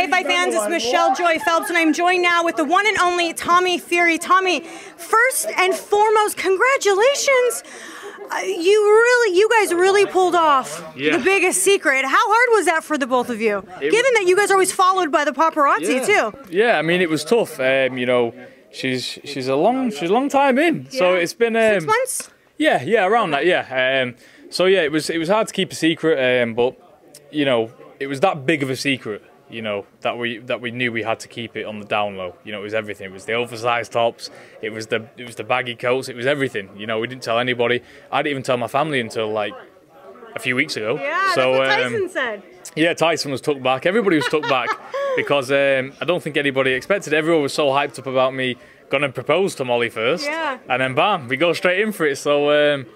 Hey, Fight fans, it's Michelle Joy Phelps, and I'm joined now with the one and only Tommy Fury. Tommy, first and foremost, congratulations. Uh, you really, you guys really pulled off Yeah. the biggest secret. How hard was that for the both of you? It Given that you guys are always followed by the paparazzi yeah. too. Yeah, I mean it was tough. Um, you know, she's she's a long she's a long time in, so it's been um, Six months. Yeah, yeah, around that. Yeah. Um, so yeah, it was it was hard to keep a secret, um, but you know, it was that big of a secret. You know that we that we knew we had to keep it on the down low. You know, it was everything. It was the oversized tops. It was the it was the baggy coats. It was everything. You know, we didn't tell anybody. I didn't even tell my family until like a few weeks ago. Yeah, so, that's what um, Tyson said. yeah, Tyson was took back. Everybody was took back because um, I don't think anybody expected. Everyone was so hyped up about me going to propose to Molly first, Yeah. and then bam, we go straight in for it. So um,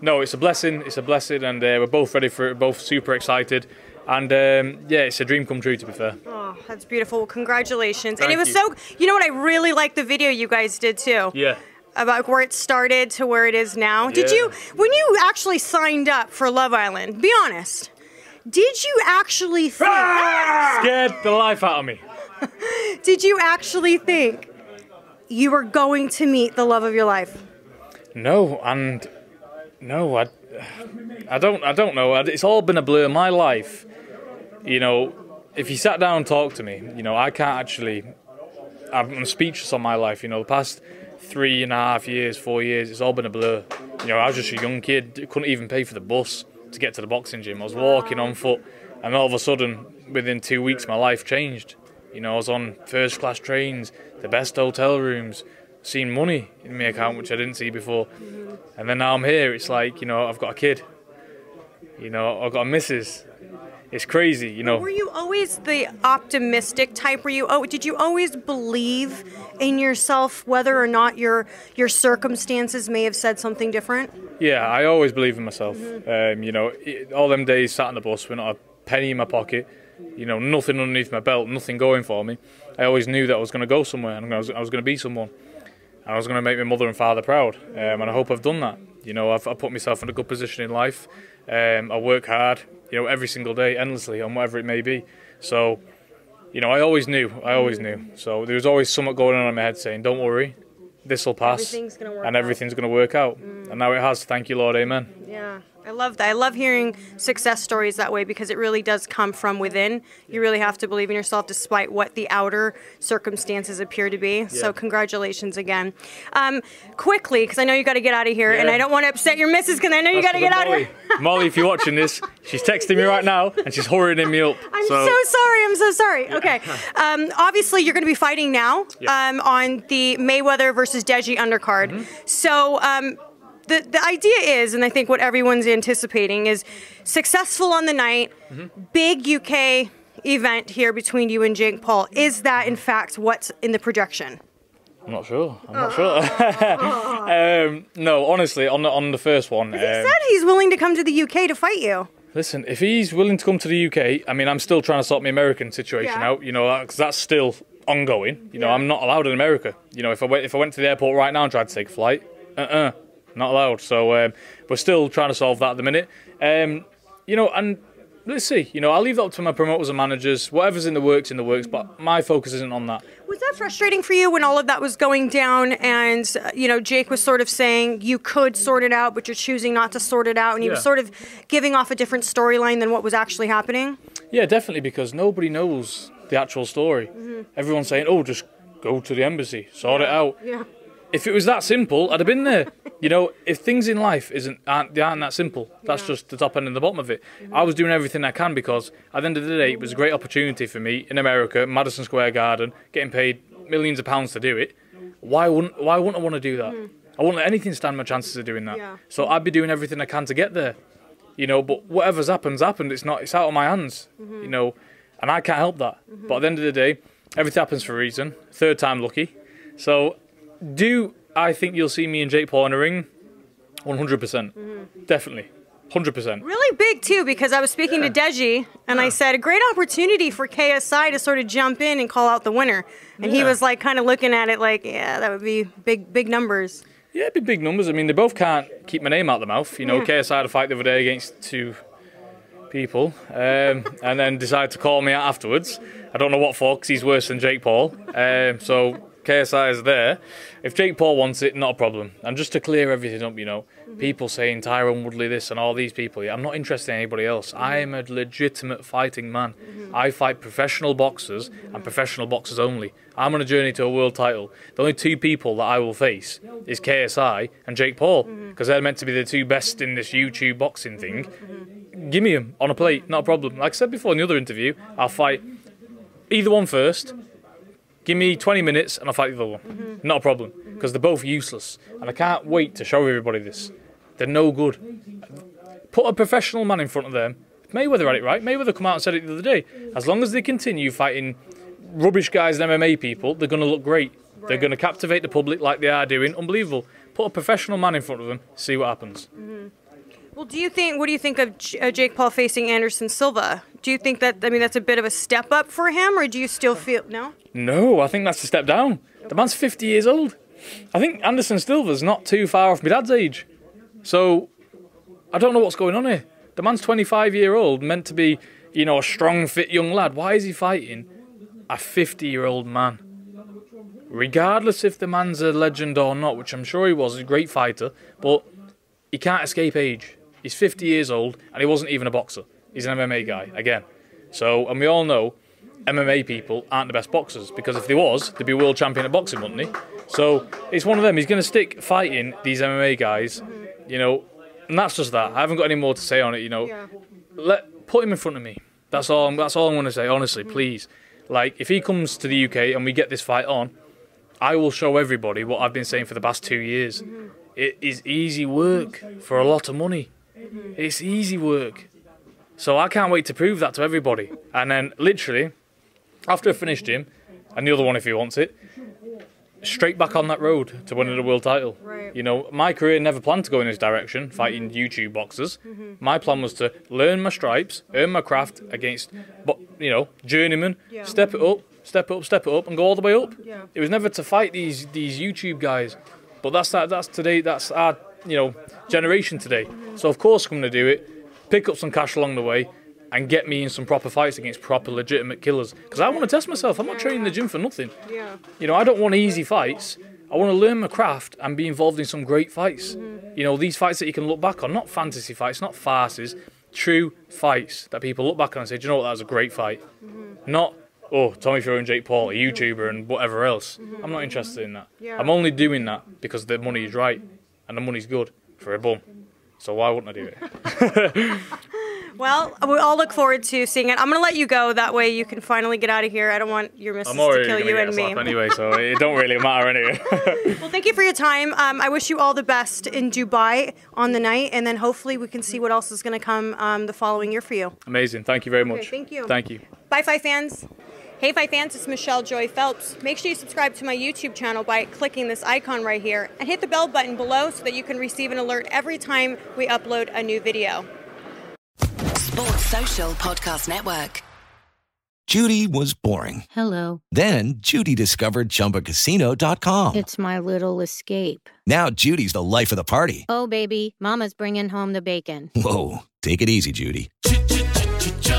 no, it's a blessing. It's a blessing, and uh, we're both ready for it. Both super excited, and um, yeah, it's a dream come true. To be fair. Oh, that's beautiful. Well, congratulations. and it was you. so, you know what? I really liked the video you guys did too. Yeah. About where it started to where it is now. Did you, when you actually signed up for Love Island, be honest, did you actually think, Scared the life out of me. did you actually think you were going to meet the love of your life? No, and no, I, I don't, I don't know. It's all been a blur. My life, you know, if you sat down and talked to me, you know, I can't actually. I'm speechless on my life. You know, the past three and a half years, four years, it's all been a blur. You know, I was just a young kid, couldn't even pay for the bus to get to the boxing gym. I was walking on foot, and all of a sudden, within two weeks, my life changed. You know, I was on first class trains, the best hotel rooms, seen money in my account which I didn't see before, and then now I'm here. It's like you know, I've got a kid. You know, I've got a missus. It's crazy. You know. Were you always the optimistic type? Were you? Oh, did you always believe in yourself, whether or not your your circumstances may have said something different? Yeah, I always believe in myself. Um, you know, it, all them days sat on the bus with not a penny in my pocket, you know, nothing underneath my belt, nothing going for me. I always knew that I was going to go somewhere and I was, I was going to be someone. And I was going to make my mother and father proud. Um, and I hope I've done that. You know, I've, I've put myself in a good position in life. Um, I work hard, you know, every single day, endlessly, on whatever it may be. So, you know, I always knew. I always knew. So there was always something going on in my head saying, don't worry, this will pass. Everything's and everything's going to work out. And now it has. Thank you, Lord. Amen. Yeah, I love that. I love hearing success stories that way because it really does come from within. You really have to believe in yourself despite what the outer circumstances appear to be. So, congratulations again. Um, quickly, because I know you got to get out of here, and I don't want to upset your missus because I know you got to get out of here. Molly, if you're watching this, she's texting me right now and she's hurrying me up. I'm so, sorry. I'm so sorry. Okay. Um, obviously, you're going to be fighting now Yeah. um, on the Mayweather versus Deji undercard. Mm-hmm. So um, the the idea is, and I think what everyone's anticipating is successful on the night, Mm-hmm. big UK event here between you and Jake Paul. Is that in fact what's in the projection? I'm not sure. I'm not sure. um, no, honestly, on the on the first one, He um, said he's willing to come to the UK to fight you. listen, if he's willing to come to the UK, I mean, I'm still trying to sort my American situation Yeah. out. You know, because that's still ongoing. You know, Yeah. I'm not allowed in America. You know, if I went if I went to the airport right now and tried to take a flight, uh-uh, not allowed. So um, we're still trying to solve that at the minute. Um, you know, and let's see. You know, I'll leave that up to my promoters and managers. Whatever's in the works, in the works. But my focus isn't on that. Was that frustrating for you when all of that was going down and, uh, you know, Jake was sort of saying you could sort it out, but you're choosing not to sort it out, and he was Yeah. sort of giving off a different storyline than what was actually happening? Yeah, definitely, because nobody knows the actual story. Everyone's saying, "Oh, just go to the embassy, sort it out." Yeah. If it was that simple, I'd have been there. you know, if things in life isn't aren't, they aren't that simple, that's just the top end and the bottom of it. I was doing everything I can because at the end of the day, it was a great opportunity for me in America, Madison Square Garden, getting paid millions of pounds to do it. Why wouldn't Why wouldn't I want to do that? Hmm. I wouldn't let anything stand my chances of doing that. Yeah. So I'd be doing everything I can to get there you know. But whatever's happened's happened. It's not. It's out of my hands, mm-hmm. you know, and I can't help that. Mm-hmm. But at the end of the day, everything happens for a reason. Third time lucky. So, do I think you'll see me and Jake Paul in a ring? One hundred percent, definitely, hundred percent. Really big, too, because I was speaking to Deji, and I said, a great opportunity for KSI to sort of jump in and call out the winner. And he was like, kind of looking at it like, yeah, that would be big, big numbers. Yeah, it'd be big numbers. I mean, they both can't keep my name out of the mouth. You know, KSI had a fight the other day against two people, um, and then decided to call me out afterwards. I don't know what for, because he's worse than Jake Paul. Um, so KSI is there. If Jake Paul wants it, not a problem. And just to clear everything up, you know, mhm. people saying Tyron Woodley this and all these people, yeah, I'm not interested in anybody else. Mhm. I am a legitimate fighting man. Mhm. I fight professional boxers and professional boxers only. I'm on a journey to a world title. The only two people that I will face is KSI and Jake Paul because they're meant to be the two best in this YouTube boxing thing. Give me them on a plate, not a problem. Like I said before in the other interview, I'll fight either one first. Give me 20 minutes and I'll fight the other one. Mm-hmm. Not a problem because they're both useless. And I can't wait to show everybody this. They're no good. Put a professional man in front of them. Mayweather had it right. Mayweather come out and said it the other day. As long as they continue fighting rubbish guys and MMA people, they're going to look great. They're going to captivate the public like they are doing. Unbelievable. Put a professional man in front of them, see what happens. Mm-hmm. Well, do you think? What do you think of J- uh, Jake Paul facing Anderson Silva? Do you think that? I mean, that's a bit of a step up for him, or do you still feel no? No, I think that's a step down. The man's 50 years old. I think Anderson Silva's not too far off my dad's age. So, I don't know what's going on here. The man's 25 year old, meant to be, you know, a strong, fit young lad. Why is he fighting a 50 year old man? Regardless if the man's a legend or not, which I'm sure he was, a great fighter, but he can't escape age. He's 50 years old and he wasn't even a boxer. He's an MMA guy, again. So, and we all know MMA people aren't the best boxers because if they was, they'd be world champion at boxing, wouldn't he? So it's one of them. He's going to stick fighting these MMA guys, you know, and that's just that. I haven't got any more to say on it, you know. Let put him in front of me. That's all. I'm, that's all I'm going to say. Honestly, mm. please. Like, if he comes to the UK and we get this fight on, I will show everybody what I've been saying for the past two years. Mm-hmm. It is easy work for a lot of money. Mm-hmm. It's easy work. So I can't wait to prove that to everybody. And then, literally, after I finished him, and the other one if he wants it, straight back on that road to winning the world title. Right. You know, my career never planned to go in this direction, fighting mm-hmm. YouTube boxers. Mm-hmm. My plan was to learn my stripes, earn my craft against, but you know, journeyman, Yeah. step it up, step it up, step it up, and go all the way up. Yeah. It was never to fight these these YouTube guys, but that's that. That's today. That's our you know generation today. So of course I'm going to do it. Pick up some cash along the way. And get me in some proper fights against proper legitimate killers. Because I want to test myself. I'm not training in the gym for nothing. Yeah. You know, I don't want easy fights. I want to learn my craft and be involved in some great fights. Mm-hmm. You know, these fights that you can look back on, not fantasy fights, not farces, true fights that people look back on and say, do you know what, that was a great fight. Mm-hmm. Not, oh, Tommy Fury and Jake Paul, a mm-hmm. YouTuber and whatever else. I'm not interested in that. Yeah. I'm only doing that because the money is right and the money's good for a bum. So why wouldn't I do it? Well, we all look forward to seeing it. I'm going to let you go. That way you can finally get out of here. I don't want your missus to kill you get and a me. anyway, so it don't really matter anyway. Well, thank you for your time. Um, I wish you all the best in Dubai on the night, and then hopefully we can see what else is going to come um, the following year for you. Amazing. Thank you very much. thank you. Thank you. Bye, Five fans. Hey, Five fans, it's Michelle Joy Phelps. Make sure you subscribe to my YouTube channel by clicking this icon right here and hit the bell button below so that you can receive an alert every time we upload a new video. Sports Social Podcast Network. Judy was boring. Hello. Then Judy discovered ChumbaCasino.com. It's my little escape. Now Judy's the life of the party. Oh, baby, Mama's bringing home the bacon. Whoa, take it easy, Judy.